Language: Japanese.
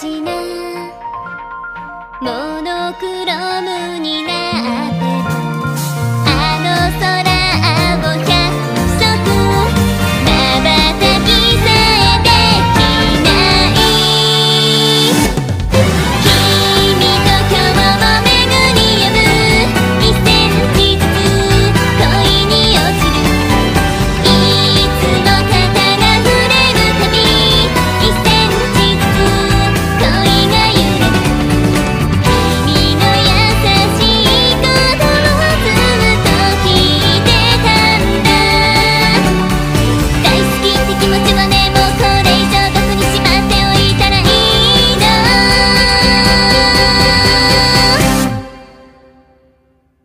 しな。モノクロームになって